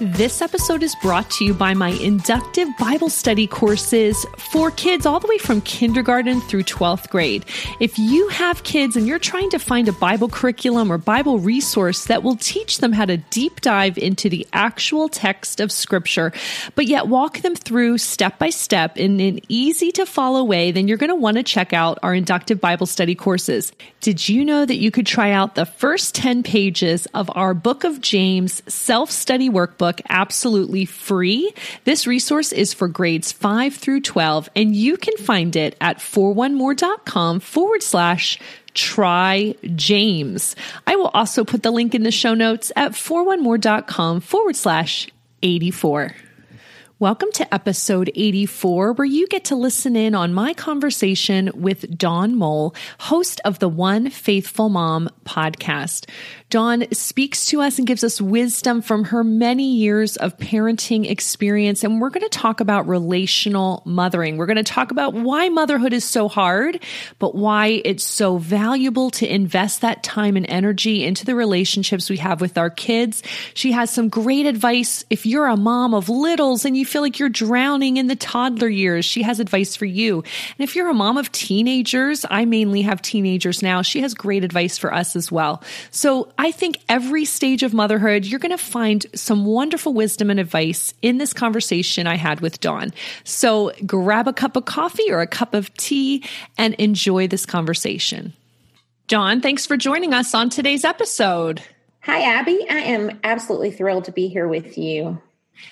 This episode is brought to you by my inductive Bible study courses for kids all the way from kindergarten through 12th grade. If you have kids and you're trying to find a Bible curriculum or Bible resource that will teach them how to deep dive into the actual text of Scripture, but yet walk them through step by step in an easy to follow way, then you're going to want to check out our inductive Bible study courses. Did you know that you could try out the first 10 pages of our Book of James self study workbook? Absolutely free. This resource is for grades 5 through 12, and you can find it at 41more.com forward slash try James. I will also put the link in the show notes at 41more.com forward slash 84. Welcome to episode 84, where you get to listen in on my conversation with Dawn Mole, host of the One Faithful Mom podcast. Dawn speaks to us and gives us wisdom from her many years of parenting experience. And we're going to talk about relational mothering. We're going to talk about why motherhood is so hard, but why it's so valuable to invest that time and energy into the relationships we have with our kids. She has some great advice. If you're a mom of littles and you feel like you're drowning in the toddler years, she has advice for you. And if you're a mom of teenagers, I mainly have teenagers now. She has great advice for us as well. So think every stage of motherhood, you're going to find some wonderful wisdom and advice in this conversation I had with Dawn. So grab a cup of coffee or a cup of tea and enjoy this conversation. Dawn, thanks for joining us on today's episode. Hi, Abby. I am absolutely thrilled to be here with you.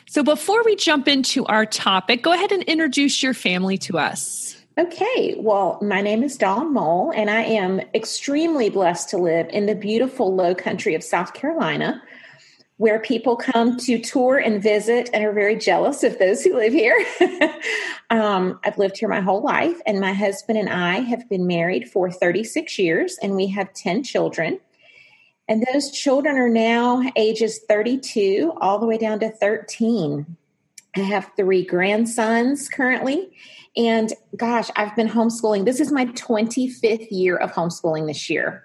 So, before we jump into our topic, go ahead and introduce your family to us. Okay, well, my name is Dawn Mole, and I am extremely blessed to live in the beautiful low country of South Carolina, where people come to tour and visit and are very jealous of those who live here. um, I've lived here my whole life, and my husband and I have been married for 36 years, and we have 10 children. And those children are now ages 32 all the way down to 13. I have three grandsons currently and gosh, I've been homeschooling. This is my 25th year of homeschooling this year.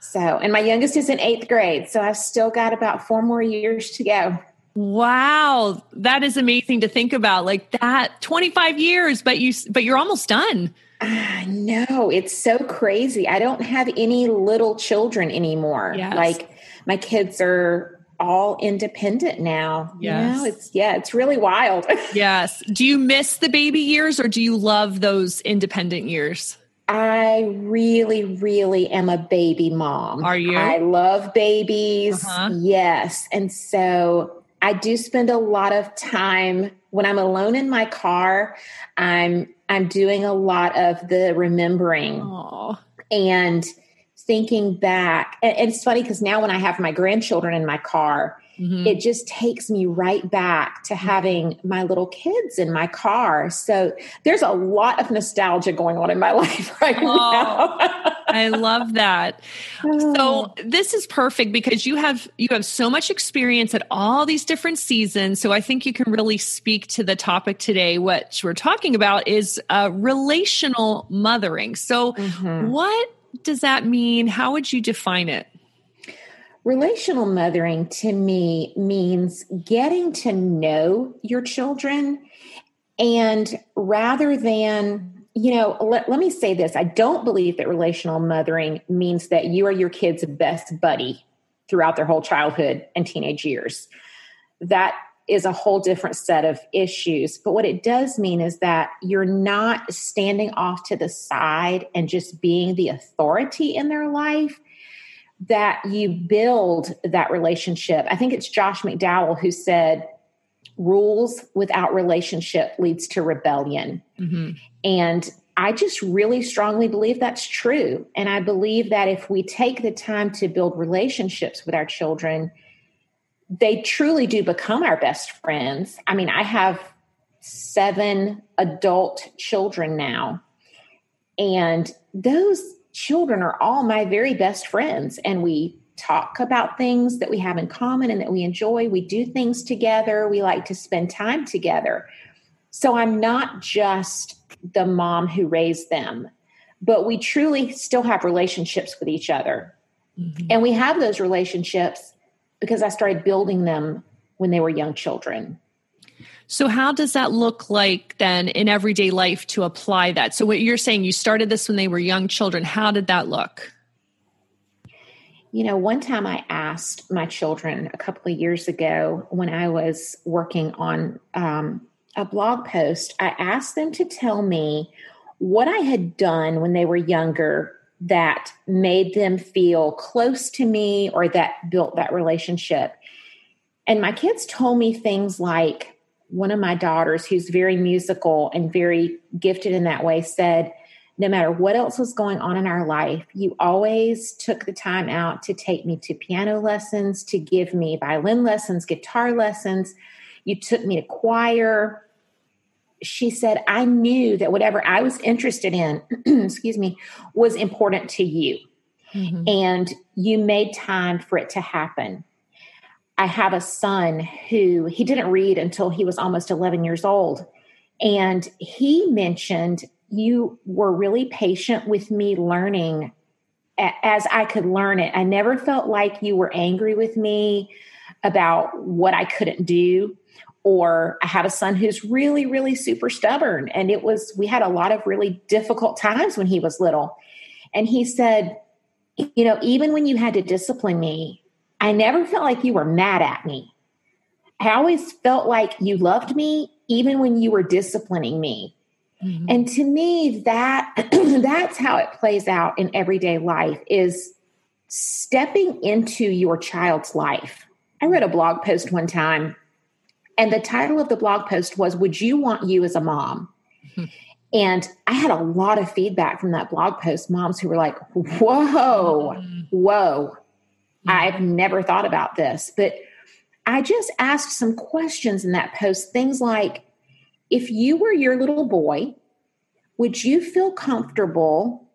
So, and my youngest is in eighth grade. So I've still got about four more years to go. Wow, that is amazing to think about. Like that 25 years, but you but you're almost done. I know. It's so crazy. I don't have any little children anymore. Yes. Like my kids are all independent now. Yes. You know, it's yeah, it's really wild. yes. Do you miss the baby years or do you love those independent years? I really, really am a baby mom. Are you? I love babies. Uh-huh. Yes. And so I do spend a lot of time when I'm alone in my car, I'm I'm doing a lot of the remembering. Aww. And thinking back, and, and it's funny because now when I have my grandchildren in my car, Mm-hmm. It just takes me right back to having my little kids in my car. So there's a lot of nostalgia going on in my life right oh, now. I love that. So this is perfect because you have you have so much experience at all these different seasons. So I think you can really speak to the topic today. What we're talking about is uh, relational mothering. So mm-hmm. what does that mean? How would you define it? Relational mothering to me means getting to know your children and rather than, you know, let, let me say this I don't believe that relational mothering means that you are your kid's best buddy throughout their whole childhood and teenage years. That is a whole different set of issues. But what it does mean is that you're not standing off to the side and just being the authority in their life, that you build that relationship. I think it's Josh McDowell who said, rules without relationship leads to rebellion. Mm-hmm. And I just really strongly believe that's true. And I believe that if we take the time to build relationships with our children, they truly do become our best friends. I mean, I have seven adult children now, and those children are all my very best friends. And we talk about things that we have in common and that we enjoy. We do things together. We like to spend time together. So I'm not just the mom who raised them, but we truly still have relationships with each other. Mm-hmm. And we have those relationships because I started building them when they were young children. So, how does that look like then in everyday life to apply that? So, what you're saying, you started this when they were young children. How did that look? You know, one time I asked my children a couple of years ago when I was working on um, a blog post, I asked them to tell me what I had done when they were younger that made them feel close to me or that built that relationship. And my kids told me things like one of my daughters, who's very musical and very gifted in that way, said, no matter what else was going on in our life, you always took the time out to take me to piano lessons, to give me violin lessons, guitar lessons. You took me to choir she said, I knew that whatever I was interested in, excuse me, was important to you. Mm-hmm. And you made time for it to happen. I have a son who he didn't read until he was almost 11 years old. And he mentioned you were really patient with me learning as I could learn it. I never felt like you were angry with me about what I couldn't do or I have a son who's really, really super stubborn. And it was, we had a lot of really difficult times when he was little. And he said, you know, even when you had to discipline me, I never felt like you were mad at me. I always felt like you loved me, even when you were disciplining me. Mm-hmm. And to me, that that's how it plays out in everyday life is stepping into your child's life. I read a blog post one time and the title of the blog post was Would You Want You as a Mom? Mm-hmm. And I had a lot of feedback from that blog post, moms who were like, Whoa, mm-hmm. whoa, mm-hmm. I've never thought about this. But I just asked some questions in that post, things like, if you were your little boy, would you feel comfortable,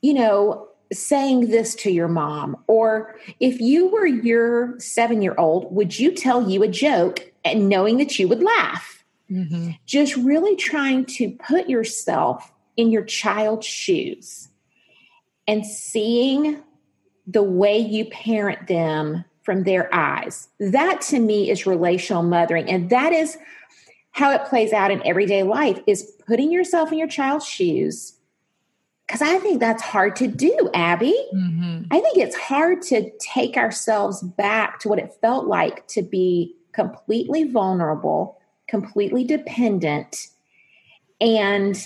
you know, saying this to your mom? Or if you were your seven year old, would you tell you a joke and knowing that you would laugh. Mm-hmm. Just really trying to put yourself in your child's shoes and seeing the way you parent them from their eyes. That to me is relational mothering. And that is how it plays out in everyday life is putting yourself in your child's shoes. Because I think that's hard to do, Abby. Mm-hmm. I think it's hard to take ourselves back to what it felt like to be completely vulnerable, completely dependent, and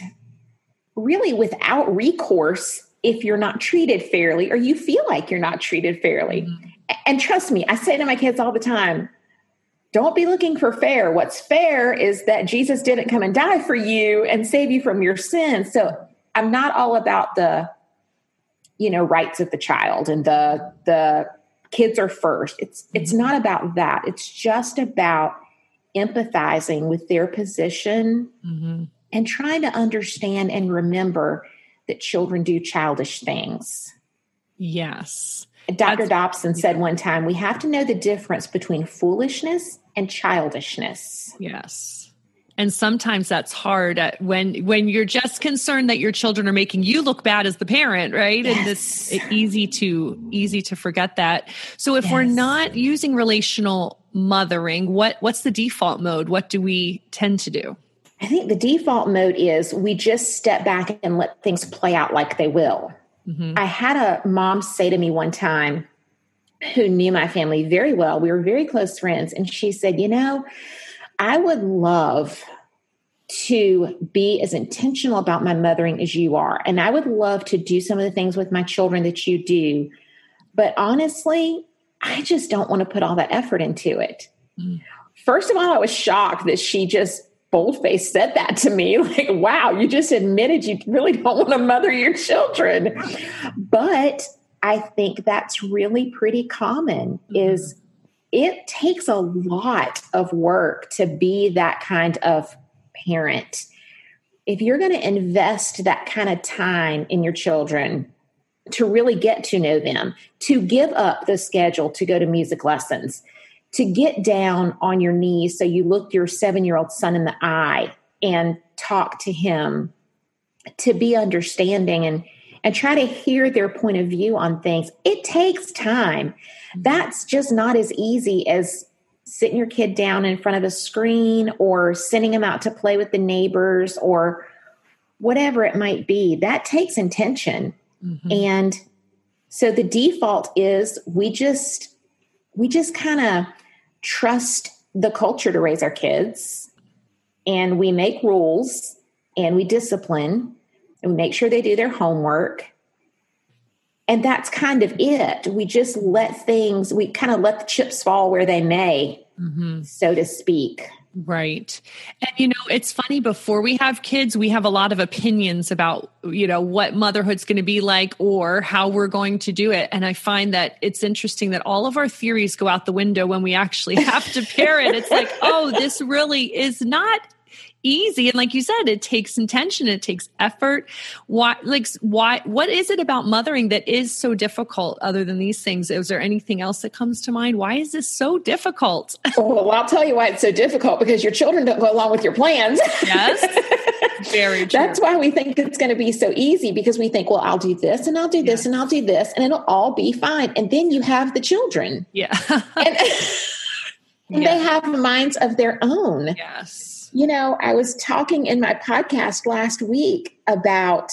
really without recourse if you're not treated fairly or you feel like you're not treated fairly. Mm-hmm. And trust me, I say to my kids all the time, don't be looking for fair. What's fair is that Jesus didn't come and die for you and save you from your sins. So I'm not all about the, you know, rights of the child and the the kids are first. It's it's mm-hmm. not about that. It's just about empathizing with their position mm-hmm. and trying to understand and remember that children do childish things. Yes. Dr. That's, Dobson said one time, we have to know the difference between foolishness and childishness. Yes and sometimes that's hard when when you're just concerned that your children are making you look bad as the parent right yes. and it's easy to easy to forget that so if yes. we're not using relational mothering what what's the default mode what do we tend to do i think the default mode is we just step back and let things play out like they will mm-hmm. i had a mom say to me one time who knew my family very well. We were very close friends. And she said, You know, I would love to be as intentional about my mothering as you are. And I would love to do some of the things with my children that you do. But honestly, I just don't want to put all that effort into it. Mm. First of all, I was shocked that she just boldface said that to me like wow you just admitted you really don't want to mother your children but i think that's really pretty common mm-hmm. is it takes a lot of work to be that kind of parent if you're going to invest that kind of time in your children to really get to know them to give up the schedule to go to music lessons to get down on your knees so you look your seven year old son in the eye and talk to him to be understanding and and try to hear their point of view on things it takes time. That's just not as easy as sitting your kid down in front of a screen or sending them out to play with the neighbors or whatever it might be that takes intention mm-hmm. and so the default is we just we just kind of trust the culture to raise our kids and we make rules and we discipline and we make sure they do their homework and that's kind of it we just let things we kind of let the chips fall where they may mm-hmm. so to speak Right. And you know, it's funny before we have kids, we have a lot of opinions about, you know, what motherhood's going to be like or how we're going to do it. And I find that it's interesting that all of our theories go out the window when we actually have to parent. It's like, oh, this really is not easy. And like you said it takes intention it takes effort. Why like why what is it about mothering that is so difficult other than these things? Is there anything else that comes to mind? Why is this so difficult? Well i'll tell you why it's so difficult because your children don't go along with your plans. Yes. Very true. that's why we think it's going to be so easy because we think well i'll do this and i'll do this and i'll do this and it'll all be fine. And then you have the children. Yeah. And, and yeah. they have minds of their own. Yes you know, I was talking in my podcast last week about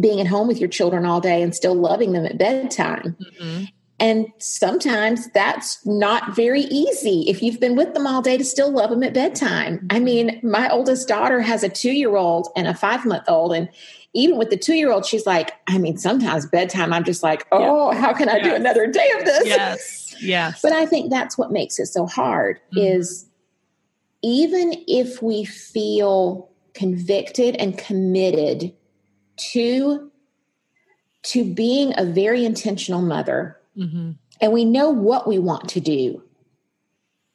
being at home with your children all day and still loving them at bedtime. Mm-hmm. And sometimes that's not very easy if you've been with them all day to still love them at bedtime. I mm-hmm. mean, my oldest daughter has a two year old and a five month old. And even with the two year old, she's like, I mean, sometimes bedtime, I'm just like, oh, yeah. how can I yes. do another day of this? Yes. Yes. but I think that's what makes it so hard mm-hmm. is even if we feel convicted and committed to to being a very intentional mother mm-hmm. and we know what we want to do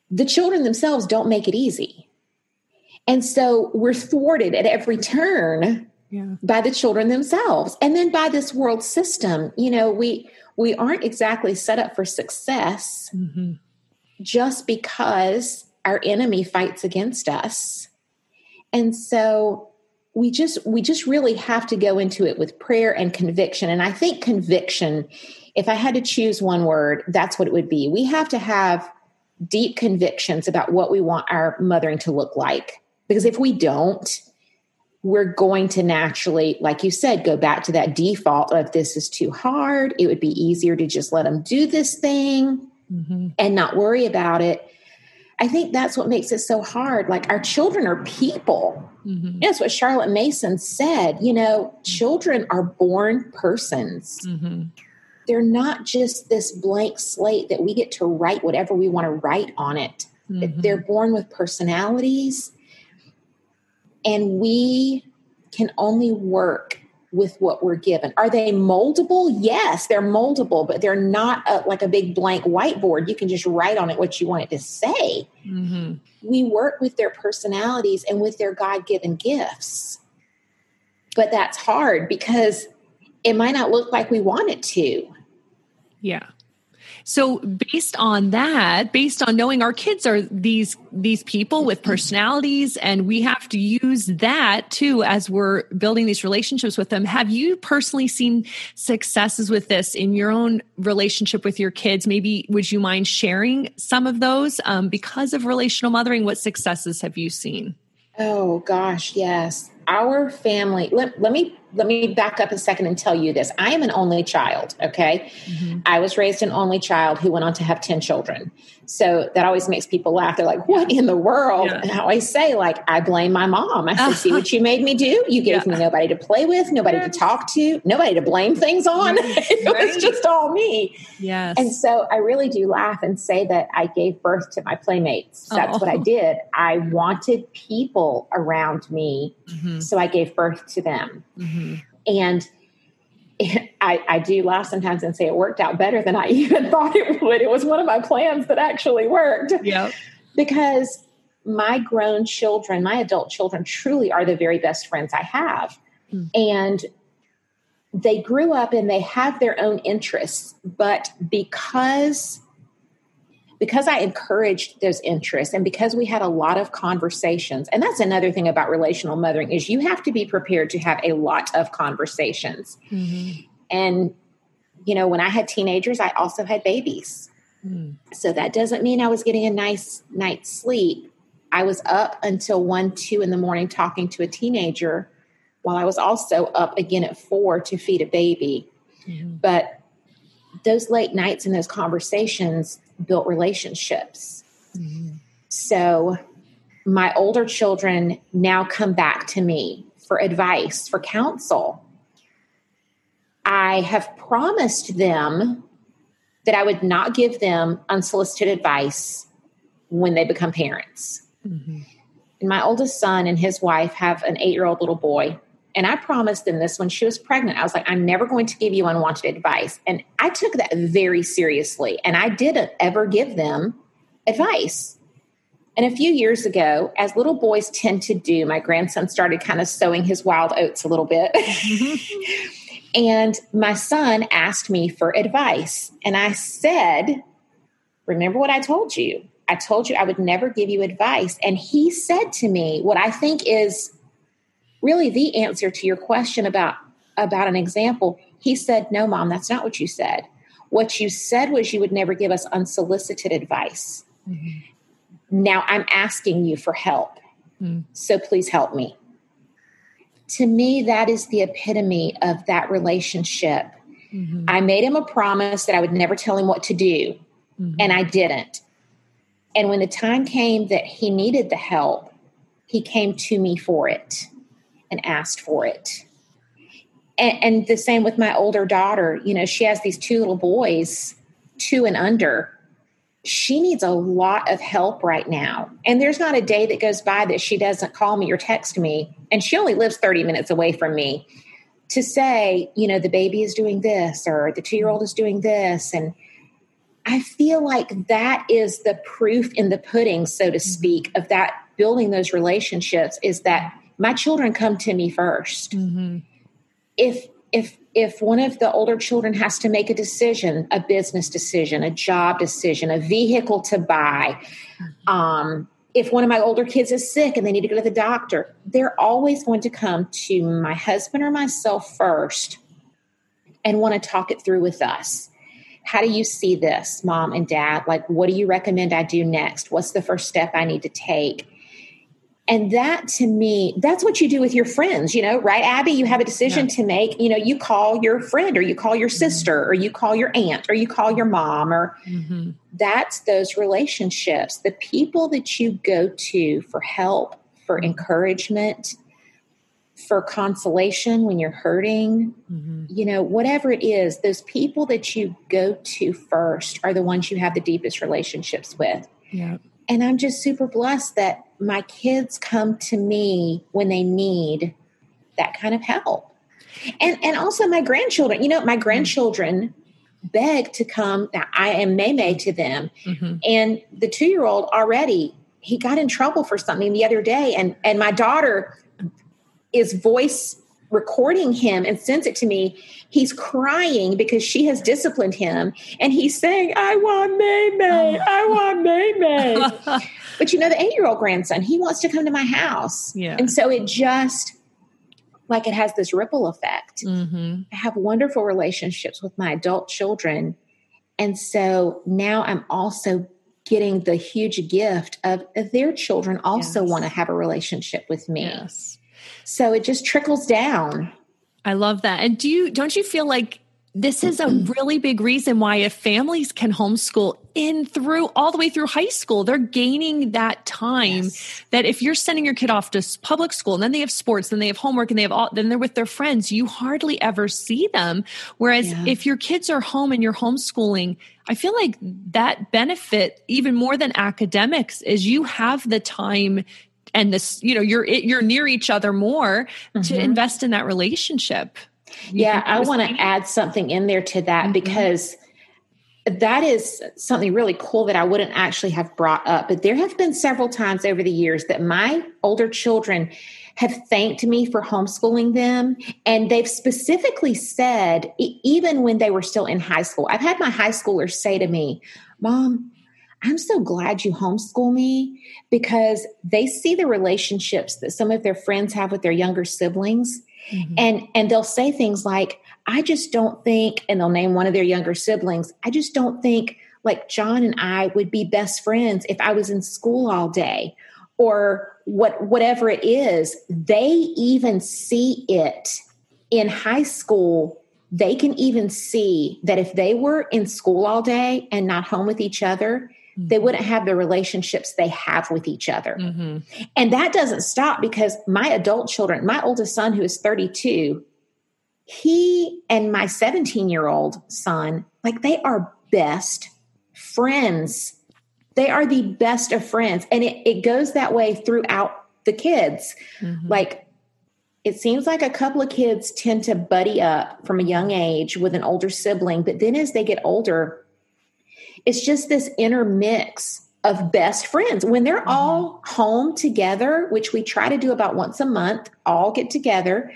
the children themselves don't make it easy and so we're thwarted at every turn yeah. by the children themselves and then by this world system you know we we aren't exactly set up for success mm-hmm. just because our enemy fights against us. And so we just we just really have to go into it with prayer and conviction. And i think conviction if i had to choose one word that's what it would be. We have to have deep convictions about what we want our mothering to look like. Because if we don't we're going to naturally like you said go back to that default of this is too hard. It would be easier to just let them do this thing mm-hmm. and not worry about it I think that's what makes it so hard. Like our children are people. Mm-hmm. That's what Charlotte Mason said. You know, children are born persons. Mm-hmm. They're not just this blank slate that we get to write whatever we want to write on it. Mm-hmm. They're born with personalities. And we can only work with what we're given. Are they moldable? Yes, they're moldable, but they're not a, like a big blank whiteboard. You can just write on it what you want it to say. Mm-hmm. We work with their personalities and with their God given gifts. But that's hard because it might not look like we want it to. Yeah. So based on that, based on knowing our kids are these these people with personalities and we have to use that too as we're building these relationships with them. Have you personally seen successes with this in your own relationship with your kids? Maybe would you mind sharing some of those um, because of relational mothering? What successes have you seen? Oh gosh, yes. Our family. Let, let me let me back up a second and tell you this. I am an only child, okay? Mm-hmm. I was raised an only child who went on to have 10 children. So that always makes people laugh. They're like, what in the world? Yeah. And I always say, like, I blame my mom. I said, see what you made me do? You gave yeah. me nobody to play with, nobody to talk to, nobody to blame things on. it right. was just all me. Yes. And so I really do laugh and say that I gave birth to my playmates. That's oh. what I oh. did. I wanted people around me. Mm-hmm. So I gave birth to them. Mm-hmm. And I, I, do laugh sometimes and say it worked out better than I even thought it would. It was one of my plans that actually worked. Yeah. Because my grown children, my adult children, truly are the very best friends I have. Mm. And they grew up and they have their own interests, but because because I encouraged those interests and because we had a lot of conversations, and that's another thing about relational mothering is you have to be prepared to have a lot of conversations. Mm-hmm. And you know, when I had teenagers, I also had babies. Mm. So that doesn't mean I was getting a nice night's sleep. I was up until one, two in the morning talking to a teenager while I was also up again at four to feed a baby. Mm-hmm. But those late nights and those conversations built relationships. Mm-hmm. So my older children now come back to me for advice, for counsel. I have promised them that I would not give them unsolicited advice when they become parents. Mm-hmm. And my oldest son and his wife have an eight year old little boy. And I promised them this when she was pregnant. I was like, I'm never going to give you unwanted advice. And I took that very seriously. And I didn't ever give them advice. And a few years ago, as little boys tend to do, my grandson started kind of sowing his wild oats a little bit. Mm-hmm. and my son asked me for advice. And I said, Remember what I told you? I told you I would never give you advice. And he said to me what I think is really the answer to your question about about an example he said no mom that's not what you said what you said was you would never give us unsolicited advice mm-hmm. now i'm asking you for help mm-hmm. so please help me to me that is the epitome of that relationship mm-hmm. i made him a promise that i would never tell him what to do mm-hmm. and i didn't and when the time came that he needed the help he came to me for it and asked for it. And, and the same with my older daughter. You know, she has these two little boys, two and under. She needs a lot of help right now. And there's not a day that goes by that she doesn't call me or text me. And she only lives 30 minutes away from me to say, you know, the baby is doing this or the two year old is doing this. And I feel like that is the proof in the pudding, so to mm-hmm. speak, of that building those relationships is that my children come to me 1st mm-hmm. If if if one of the older children has to make a decision, a business decision, a job decision, a vehicle to buy, um, if one of my older kids is sick and they need to go to the doctor, they're always going to come to my husband or myself first and want to talk it through with us. How do you see this, mom and dad? Like, what do you recommend I do next? What's the first step I need to take? And that to me, that's what you do with your friends, you know, right, Abby? You have a decision yeah. to make. You know, you call your friend or you call your mm-hmm. sister or you call your aunt or you call your mom or mm-hmm. that's those relationships. The people that you go to for help, for mm-hmm. encouragement, for consolation when you're hurting, mm-hmm. you know, whatever it is, those people that you go to first are the ones you have the deepest relationships with. Yeah. And I'm just super blessed that my kids come to me when they need that kind of help. And and also my grandchildren, you know, my grandchildren beg to come. Now I am May to them. Mm-hmm. And the two year old already, he got in trouble for something the other day. And and my daughter is voice recording him and sends it to me. He's crying because she has disciplined him. And he's saying, I want May May. Oh. I want May May. but you know, the eight year old grandson, he wants to come to my house. Yeah. And so it just, like it has this ripple effect. Mm-hmm. I have wonderful relationships with my adult children. And so now I'm also getting the huge gift of, their children also yes. want to have a relationship with me. Yes. So it just trickles down. I love that. And do you don't you feel like this is a really big reason why if families can homeschool in through all the way through high school they're gaining that time yes. that if you're sending your kid off to public school and then they have sports then they have homework and they have all then they're with their friends you hardly ever see them whereas yeah. if your kids are home and you're homeschooling i feel like that benefit even more than academics is you have the time and this you know you're you're near each other more mm-hmm. to invest in that relationship yeah, I want to add something in there to that mm-hmm. because that is something really cool that I wouldn't actually have brought up. But there have been several times over the years that my older children have thanked me for homeschooling them. And they've specifically said, even when they were still in high school, I've had my high schoolers say to me, Mom, I'm so glad you homeschool me because they see the relationships that some of their friends have with their younger siblings Mm-hmm. And and they'll say things like, I just don't think, and they'll name one of their younger siblings, I just don't think like John and I would be best friends if I was in school all day or what whatever it is. They even see it in high school. They can even see that if they were in school all day and not home with each other, they mm-hmm. wouldn't have the relationships they have with each other. Mm-hmm. And that doesn't stop because my adult children, my oldest son, who is 32, he and my 17 year old son, like they are best friends. They are the best of friends. And it, it goes that way throughout the kids. Mm-hmm. Like it seems like a couple of kids tend to buddy up from a young age with an older sibling, but then as they get older, it's just this inner mix of best friends. When they're mm-hmm. all home together, which we try to do about once a month, all get together,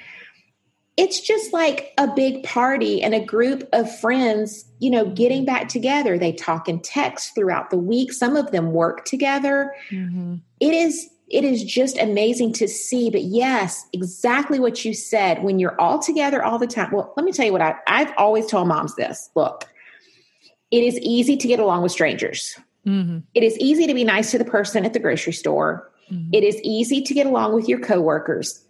it's just like a big party and a group of friends, you know, getting back together. They talk and text throughout the week. Some of them work together. Mm-hmm. It is it is just amazing to see. But yes, exactly what you said. When you're all together all the time. Well, let me tell you what I, I've always told moms this. Look, it is easy to get along with strangers. Mm-hmm. It is easy to be nice to the person at the grocery store. Mm-hmm. It is easy to get along with your coworkers.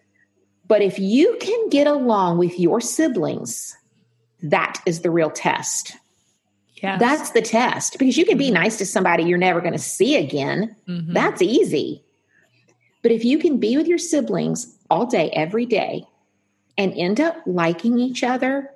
But if you can get along with your siblings, that is the real test. Yes. That's the test because you can be mm-hmm. nice to somebody you're never going to see again. Mm-hmm. That's easy. But if you can be with your siblings all day, every day, and end up liking each other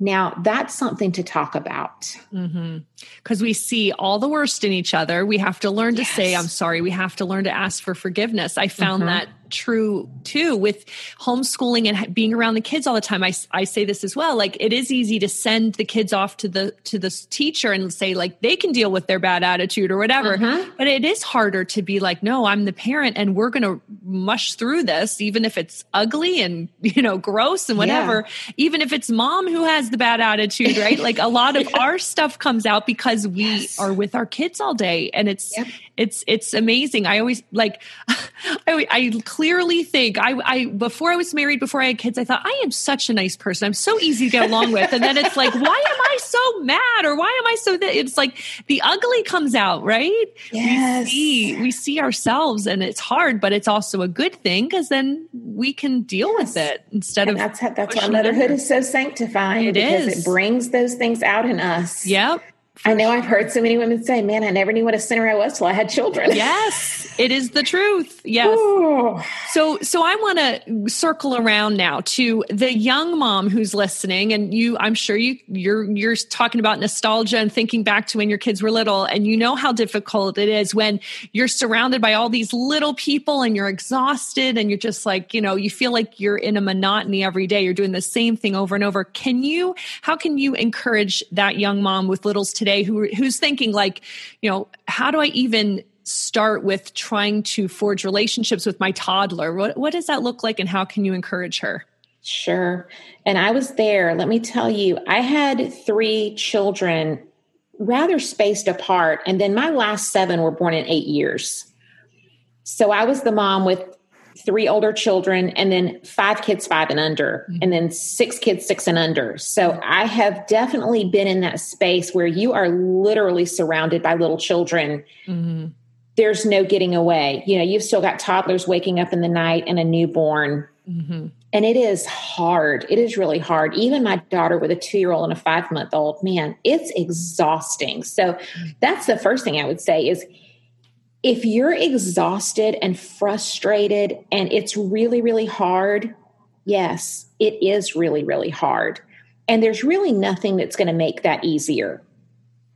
now, that's something to talk about. Because mm-hmm. we see all the worst in each other. We have to learn to yes. say, I'm sorry. We have to learn to ask for forgiveness. I found mm-hmm. that true too with homeschooling and being around the kids all the time. I, I say this as well. Like it is easy to send the kids off to the to the teacher and say like they can deal with their bad attitude or whatever. Uh-huh. But it is harder to be like, no, I'm the parent and we're going to mush through this, even if it's ugly and you know gross and whatever. Yeah. Even if it's mom who has the bad attitude, right? like a lot of our stuff comes out because we yes. are with our kids all day, and it's yep. it's it's amazing. I always like I, I clearly think I, I before I was married, before I had kids, I thought I am such a nice person. I'm so easy to get along with, and then it's like, why am I so mad, or why am I so? that It's like the ugly comes out, right? Yes, we see, we see ourselves, and it's hard, but it's also a good thing because then we can deal yes. with it instead and of that's that's why motherhood is so sanctifying. It because is. it brings those things out in us. Yep. I know I've heard so many women say, man, I never knew what a sinner I was till I had children. Yes, it is the truth. Yes. Ooh. So, so I want to circle around now to the young mom who's listening and you, I'm sure you, you're, you're talking about nostalgia and thinking back to when your kids were little and you know how difficult it is when you're surrounded by all these little people and you're exhausted and you're just like, you know, you feel like you're in a monotony every day. You're doing the same thing over and over. Can you, how can you encourage that young mom with littles today? Today who who's thinking like, you know, how do I even start with trying to forge relationships with my toddler? What what does that look like and how can you encourage her? Sure. And I was there. Let me tell you, I had three children rather spaced apart. And then my last seven were born in eight years. So I was the mom with three older children and then five kids five and under mm-hmm. and then six kids six and under so i have definitely been in that space where you are literally surrounded by little children mm-hmm. there's no getting away you know you've still got toddlers waking up in the night and a newborn mm-hmm. And it is hard. It is really hard. Even my daughter with a two year old and a five month old, man, it's exhausting. So that's the first thing I would say is if you're exhausted and frustrated and it's really, really hard, yes, it is really, really hard. And there's really nothing that's going to make that easier.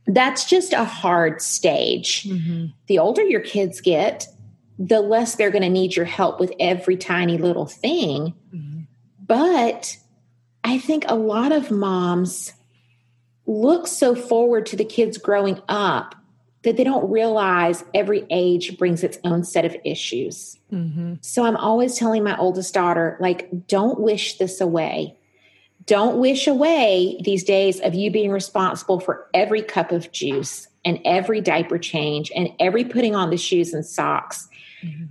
That's just a hard stage. Mm-hmm. The older your kids get, the less they're going to need your help with every tiny little thing. Mm-hmm. But I think a lot of moms look so forward to the kids growing up that they don't realize every age brings its own set of issues. Mm-hmm. So I'm always telling my oldest daughter, like, don't wish this away. Don't wish away these days of you being responsible for every cup of juice and every diaper change and every putting on the shoes and socks. Mm-hmm.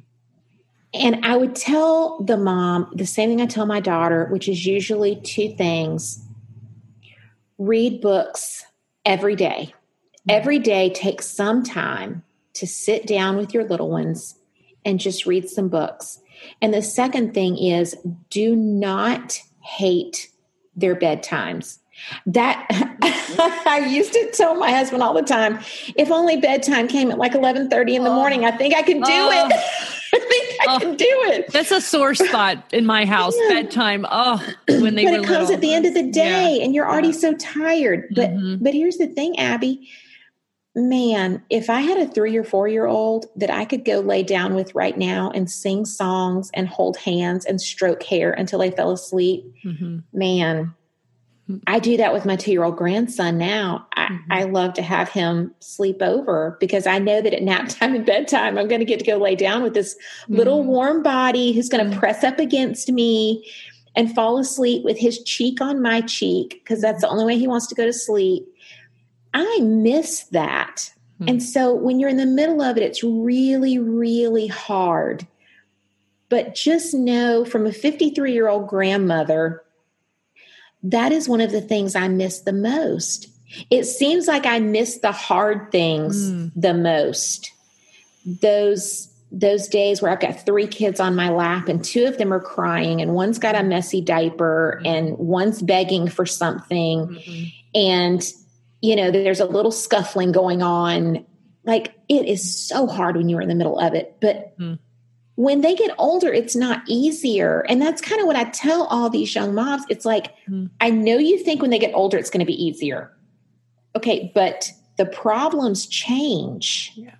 And I would tell the mom the same thing I tell my daughter, which is usually two things read books every day. Mm-hmm. Every day, take some time to sit down with your little ones and just read some books. And the second thing is do not hate their bedtimes. That I used to tell my husband all the time, if only bedtime came at like 11:30 in the oh. morning, I think I can do oh. it. I think I oh. can do it. That's a sore spot in my house. Yeah. Bedtime. Oh, when they but it comes little. at the end of the day, yeah. and you're already so tired. But mm-hmm. but here's the thing, Abby man, if I had a three or four year old that I could go lay down with right now and sing songs and hold hands and stroke hair until they fell asleep, mm-hmm. man, I do that with my two year old grandson now. I, mm-hmm. I, love to have him sleep over because I know that at nap time and bedtime, I'm going to get to go lay down with this mm-hmm. little warm body who's going to mm-hmm. press up against me and fall asleep with his cheek on my cheek because that's the only way he wants to go to sleep. I miss that. Mm-hmm. And so when you're in the middle of it, it's really, really hard. But just know from a 53 year old grandmother, that is one of the things I miss the most. It seems like I miss the hard things mm. the most. Those those days where I've got three kids on my lap and two of them are crying and one's got a messy diaper and one's begging for something mm-hmm. and you know there's a little scuffling going on like it is so hard when you're in the middle of it but mm when they get older, it's not easier. And that's kind of what I tell all these young moms. It's like, mm. I know you think when they get older, it's going to be easier. Okay, but the problems change yeah.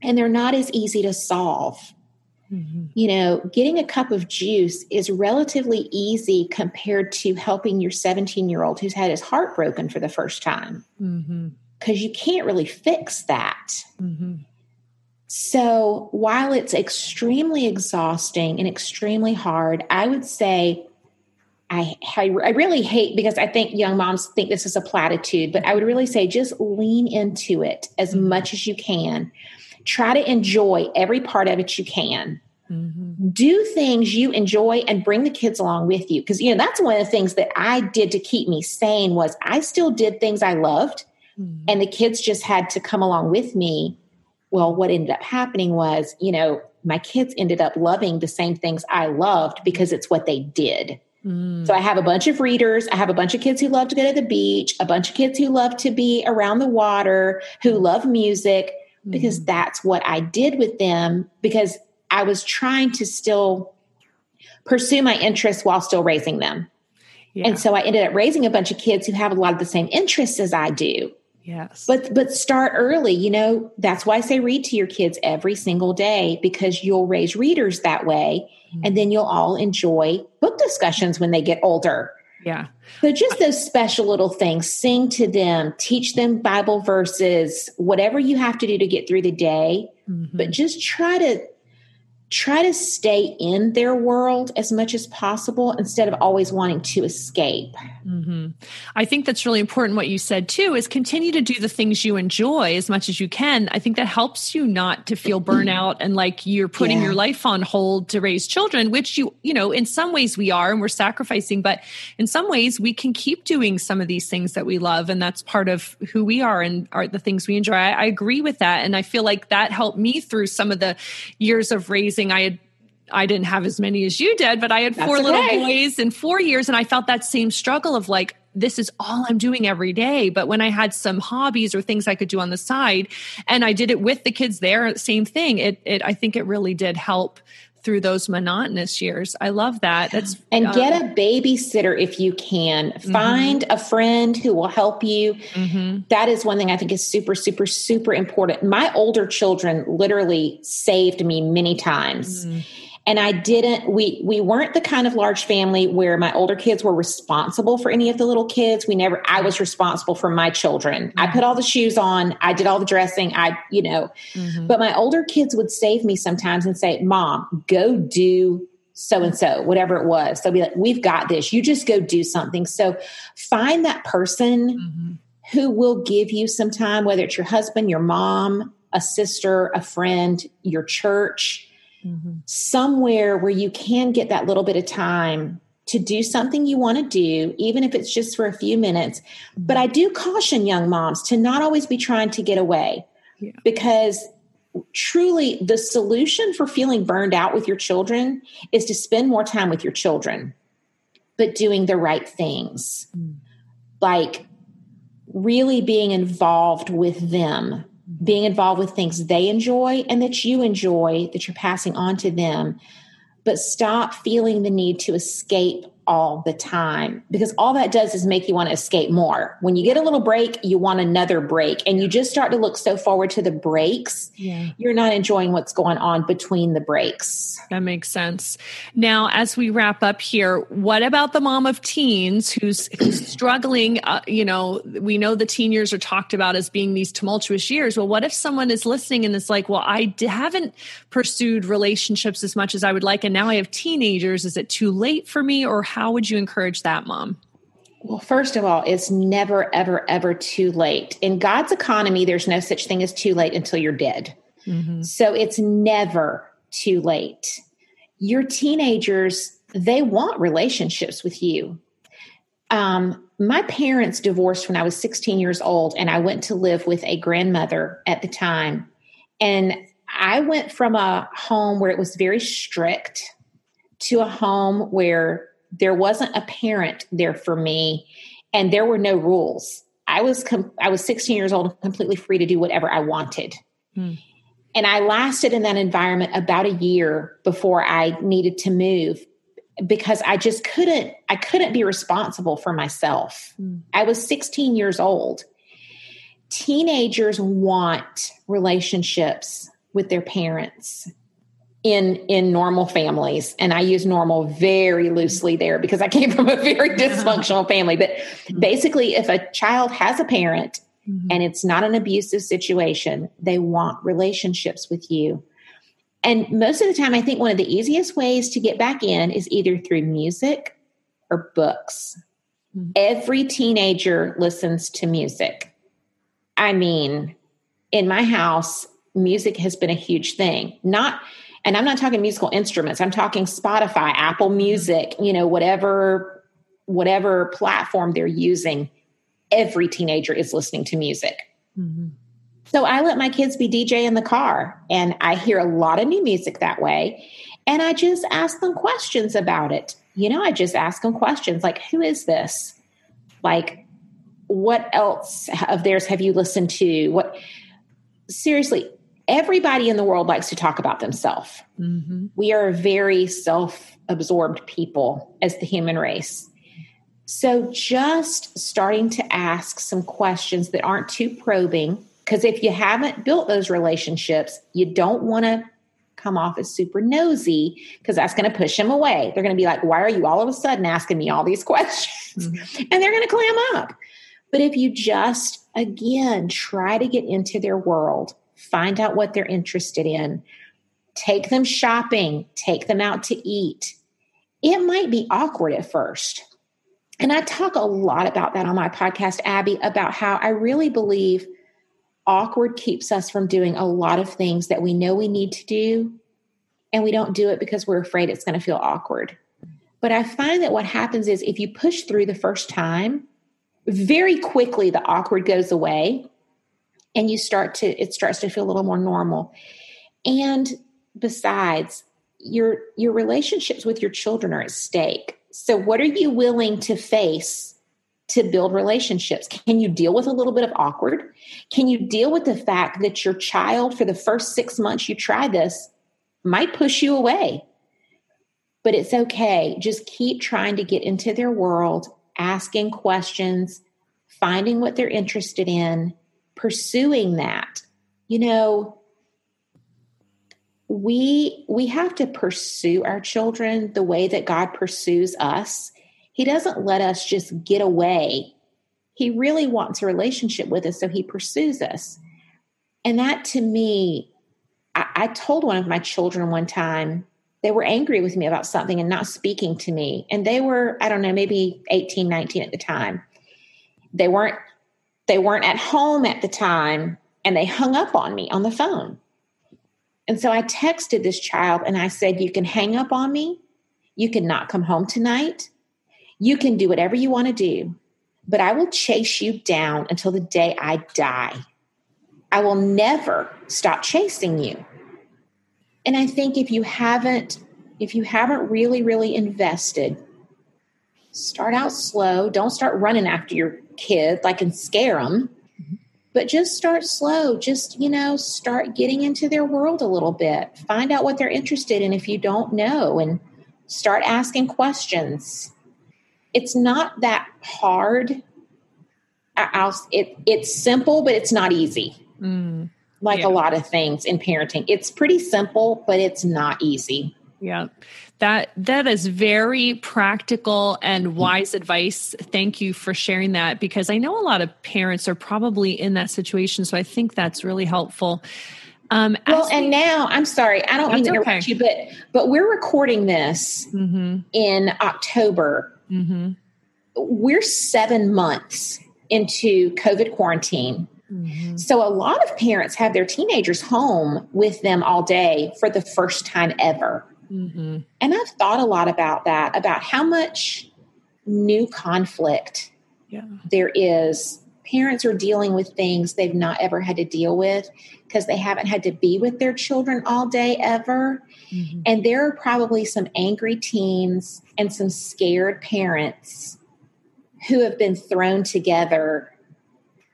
and they're not as easy to solve. Mm-hmm. You know, getting a cup of juice is relatively easy compared to helping your 17 year old who's had his heart broken for the first time. Because mm-hmm. you can't really fix that. Mm-hmm. So while it's extremely exhausting and extremely hard, I would say I, I, really hate because I think young moms think this is a platitude, but I would really say just lean into it as mm-hmm. much as you can. Try to enjoy every part of it you can. Mm-hmm. Do things you enjoy and bring the kids along with you. Because, you know, that's one of the things that I did to keep me sane was I still did things I loved mm-hmm. and the kids just had to come along with me well, what ended up happening was, you know, my kids ended up loving the same things I loved because it's what they did. Mm. So I have a bunch of readers. I have a bunch of kids who love to go to the beach, a bunch of kids who love to be around the water, who love music. Because that's what I did with them because I was trying to still pursue my interests while still raising them. Yeah. And so I ended up raising a bunch of kids who have a lot of the same interests as I do. Yes. But but start early, you know, that's why I say read to your kids every single day because you'll raise readers that way mm-hmm. and then you'll all enjoy book discussions when they get older. Yeah. So just those special little things, sing to them, teach them Bible verses, whatever you have to do to get through the day, mm-hmm. but just try to try to stay in their world as much as possible instead of always wanting to escape. Mm-hmm. I think that's really important. What you said too is continue to do the things you enjoy as much as you can. I think that helps you not to feel burnout and like you're putting yeah. your life on hold to raise children, which you, you know, in some ways we are and we're sacrificing, but in some ways we can keep doing some of these things that we love. And that's part of who we are and are the things we enjoy. I, I agree with that. And I feel like that helped me through some of the years of raising I had I didn't have as many as you did, but I had four little boys in four years. And I felt that same struggle of like, this is all I'm doing every day. But when I had some hobbies or things I could do on the side and I did it with the kids there, same thing. It, it I think it really did help through those monotonous years. I love that. That's and um, get a babysitter if you can. Mm-hmm. Find a friend who will help you. Mm-hmm. That is one thing I think is super, super, super important. My older children literally saved me many times. Mm-hmm and I didn't we we weren't the kind of large family where my older kids were responsible for any of the little kids. We never I was responsible for my children. Mm-hmm. I put all the shoes on, I did all the dressing, I you know. Mm-hmm. But my older kids would save me sometimes and say, "Mom, go do so and so, whatever it was." So be like, "We've got this. You just go do something." So find that person mm-hmm. who will give you some time whether it's your husband, your mom, a sister, a friend, your church mm-hmm. somewhere where you can get that little bit of time to do something you want to do, even if it's just for a few minutes. But I do caution young moms to not always be trying to get away yeah. because truly the solution for feeling burned out with your children is to spend more time with your children, but doing the right things. Mm. Like really being involved with them being involved with things they enjoy and that you enjoy that you're passing on to them. But stop feeling the need to escape all the time because all that does is make you want to escape more. When you get a little break, you want another break and you just start to look so forward to the breaks. Yeah. You're not enjoying what's going on between the breaks. That makes sense. Now, as we wrap up here, what about the mom of teens who's, who's struggling? Uh, you know, we know the teen years are talked about as being these tumultuous years. Well, what if someone is listening and is like, well, I d- haven't pursued relationships as much as I would like, and now I have teenagers. Is it too late for me or how would you encourage that, mom? Well, first of all, it's never, ever, ever too late. In God's economy, there's no such thing as too late until you're dead. Mm-hmm. So it's never too late. Your teenagers, they want relationships with you. Um, my parents divorced when I was 16 years old, and I went to live with a grandmother at the time. And I went from a home where it was very strict to a home where there wasn't a parent there for me and there were no rules. I was com- i was 16 years old completely free to do whatever i wanted. Hmm. and i lasted in that environment about a year before i needed to move because i just couldn't i couldn't be responsible for myself. Hmm. i was 16 years old. Teenagers want relationships with their parents in in normal families. And i use normal very loosely there because i came from a very dysfunctional family. But basically if a child has a parent mm-hmm. and it's not an abusive situation they want relationships with you. And most of the time i think one of the easiest ways to get back in is either through music or books. Mm-hmm. every teenager listens to music. I mean in my house music has been a huge thing. Not and I'm not talking musical instruments. I'm talking Spotify, Apple Music, you know, whatever whatever platform they're using. Every teenager is listening to music. Mm-hmm. So I let my kids be DJ in the car, and I hear a lot of new music that way. And I just ask them questions about it. You know, I just ask them questions like, "Who is this? Like, what else of theirs have you listened to? What?" Seriously, everybody in the world likes to talk about themselves. Mm-hmm. We are very self absorbed people as the human race. So, just starting to ask some questions that aren't too probing, because if you haven't built those relationships, you don't want to come off as super nosy because that's going to push them away. They're going to be like, Why are you all of a sudden asking me all these questions? Mm-hmm. And they're going to clam up. But if you just, again, try to get into their world, find out what they're interested in, take them shopping, take them out to eat. It might be awkward at first. And I talk a lot about that on my podcast, Abby, about how I really believe awkward keeps us from doing a lot of things that we know we need to do. And we don't do it because we're afraid it's going to feel awkward. But I find that what happens is if you push through the first time, very quickly the awkward goes away and you start to it starts to feel a little more normal and besides your your relationships with your children are at stake. So what are you willing to face to build relationships? Can you deal with a little bit of awkward? Can you deal with the fact that your child for the first 6 months you try this might push you away? But it's okay. Just keep trying to get into their world, asking questions, finding what they're interested in, pursuing that. You know, we we have to pursue our children the way that God pursues us. He doesn't let us just get away. He really wants a relationship with us, so he pursues us. And that to me, I, I told one of my children one time, they were angry with me about something and not speaking to me. And they were, I don't know, maybe 18, 19 at the time. They weren't they weren't at home at the time and they hung up on me on the phone. And so I texted this child and I said, You can hang up on me. You can not come home tonight. You can do whatever you want to do, but I will chase you down until the day I die. I will never stop chasing you. And I think if you haven't, if you haven't really, really invested, start out slow. Don't start running after your kid like and scare them but just start slow. Just you know start getting into their world a little bit. Find out what they're interested in if you don't know and start asking questions. It's not that hard. I'll, it, it's simple but it's not easy. Mm, like yeah. a lot of things in parenting. It's pretty simple but it's not easy yeah that that is very practical and wise advice. Thank you for sharing that because I know a lot of parents are probably in that situation. So I think that's really helpful. Um, well, and now I'm sorry, I don't mean to interrupt okay. you, but but we're recording this mm-hmm. in October. Mm-hmm. We're seven months into COVID quarantine. Mm-hmm. So a lot of parents have their teenagers home with them all day for the first time ever. Mm-hmm. And I've thought a lot about that, about how much new conflict yeah. there is. Parents are dealing with things they've not ever had to deal with because they haven't had to be with their children all day ever. Mm-hmm. And there are probably some angry teens and some scared parents who have been thrown together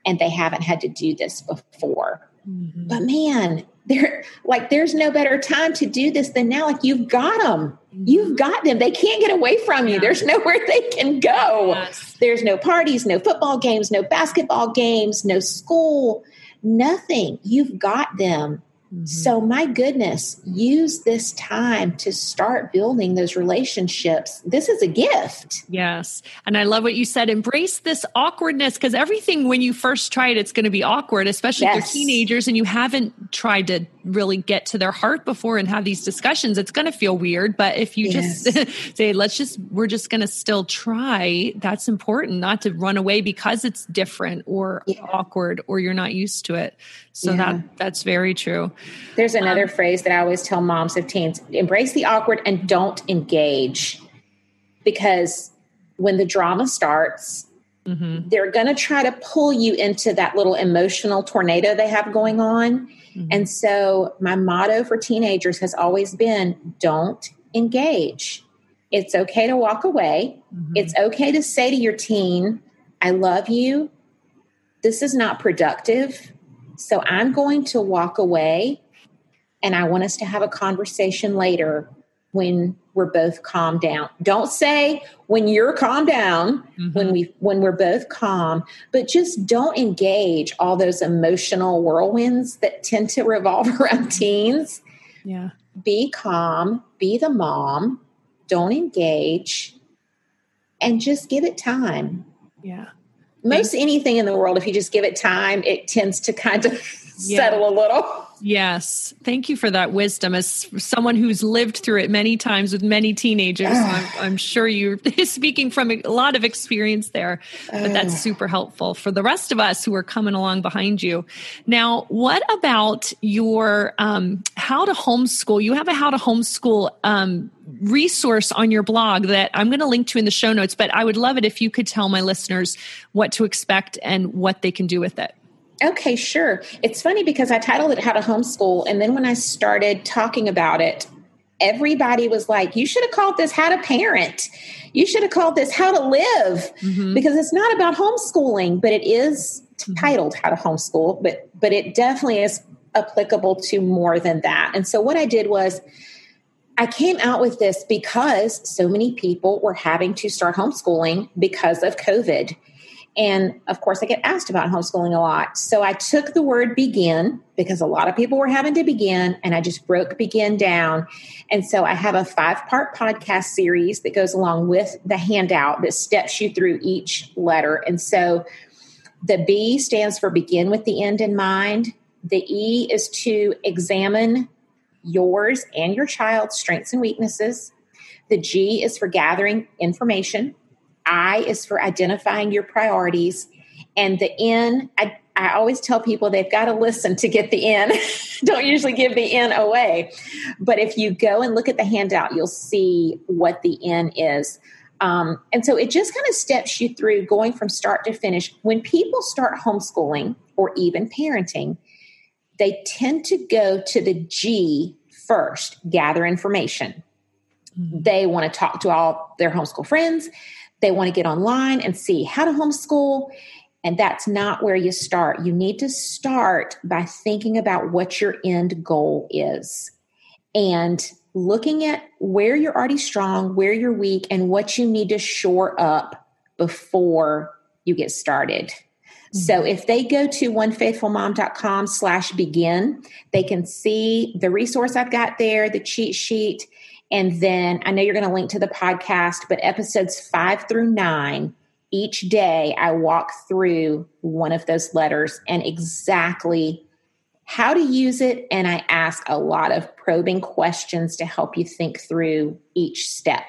and they haven't had to do this before. Mm-hmm. But man, there like there's no better time to do this than now. Like you've got them you've mm-hmm. got them. They can't get away from you. Yeah. there's nowhere they can go. Yes. there's no parties no football games no basketball games no school nothing. You've got them Mm-hmm. So, my goodness, use this time to start building those relationships. This is a gift. Yes. And I love what you said. Embrace this awkwardness because everything, when you first try it, it's going to be awkward, especially yes. if they're teenagers and you haven't tried to really get to their heart before and have these discussions. It's going to feel weird. But if you yes. just say, let's just, we're just going to still try, that's important not to run away because it's different or yeah. awkward or you're not used to it. So yeah. that that's very true. There's another um, phrase that I always tell moms of teens embrace the awkward and don't engage. Because when the drama starts, mm-hmm. they're going to try to pull you into that little emotional tornado they have going on. Mm-hmm. And so, my motto for teenagers has always been don't engage. It's okay to walk away. Mm-hmm. It's okay to say to your teen, I love you. This is not productive. So I'm going to walk away and I want us to have a conversation later when we're both calmed down. Don't say when you're calmed down, mm-hmm. when we when we're both calm, but just don't engage all those emotional whirlwinds that tend to revolve around teens. Yeah. Be calm, be the mom, don't engage and just give it time. Yeah most anything in the world, if you just give it time, it tends to kind of yeah. settle a little. Yes. Thank you for that wisdom. As someone who's lived through it many times with many teenagers, I'm, I'm, sure you're speaking from a lot of experience there, but that's super helpful for the rest of us who are coming along behind you. Now, what about your um, how to homeschool? You have a how to homeschool um, resource on your blog that I'm going to link to in the show notes, but I would love it if you could tell my listeners what to expect and what they can do with it. Okay, sure. It's funny because I titled it How to Homeschool. And then when I started talking about it, everybody was like, you should have called this How to Parent. You should have called this How to Live mm-hmm. because it's not about homeschooling, but it is mm-hmm. titled How to Homeschool, but but it definitely is applicable to more than that. And so what I did was I came out with this because so many people were having to start homeschooling because of COVID. And of course, I get asked about homeschooling a lot. So I took the word begin because a lot of people were having to begin, and I just broke begin down. And so I have a five part podcast series that goes along with the handout that steps you through each letter. And so the B stands for begin with the end in mind. The E is to examine yours and your child's strengths and weaknesses. The G is for gathering information. I is for identifying your priorities. And the N, I, I always tell people they've got to listen to get the N. Don't usually give the N away. But if you go and look at the handout, you'll see what the N is. Um, and so it just kind of steps you through going from start to finish. When people start homeschooling or even parenting, they tend to go to the G first, gather information. Mm-hmm. They want to talk to all their homeschool friends. They want to get online and see how to homeschool. And that's not where you start. You need to start by thinking about what your end goal is and looking at where you're already strong, where you're weak, and what you need to shore up before you get started. So mm-hmm. if they go to onefaithfulmom.com slash begin, they can see the resource I've got there, the cheat sheet. And then I know you're going to link to the podcast, but episodes five through nine, each day I walk through one of those letters and exactly how to use it. And I ask a lot of probing questions to help you think through each step.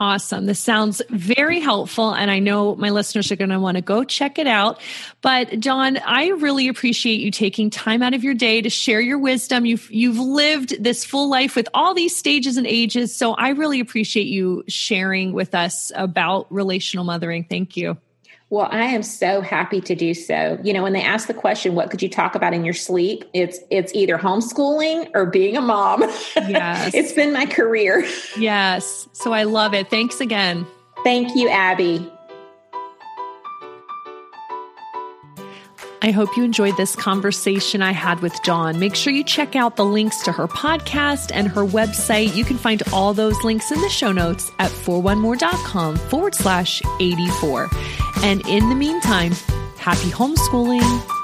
Awesome. This sounds very helpful. And I know my listeners are going to want to go check it out. But Dawn, I really appreciate you taking time out of your day to share your wisdom. You've, you've lived this full life with all these stages and ages. So I really appreciate you sharing with us about relational mothering. Thank you. Well, I am so happy to do so. You know, when they ask the question, what could you talk about in your sleep? It's it's either homeschooling or being a mom. Yes. it's been my career. Yes. So I love it. Thanks again. Thank you, Abby. I hope you enjoyed this conversation I had with Dawn. Make sure you check out the links to her podcast and her website. You can find all those links in the show notes at 41more.com forward slash 84. And in the meantime, happy homeschooling.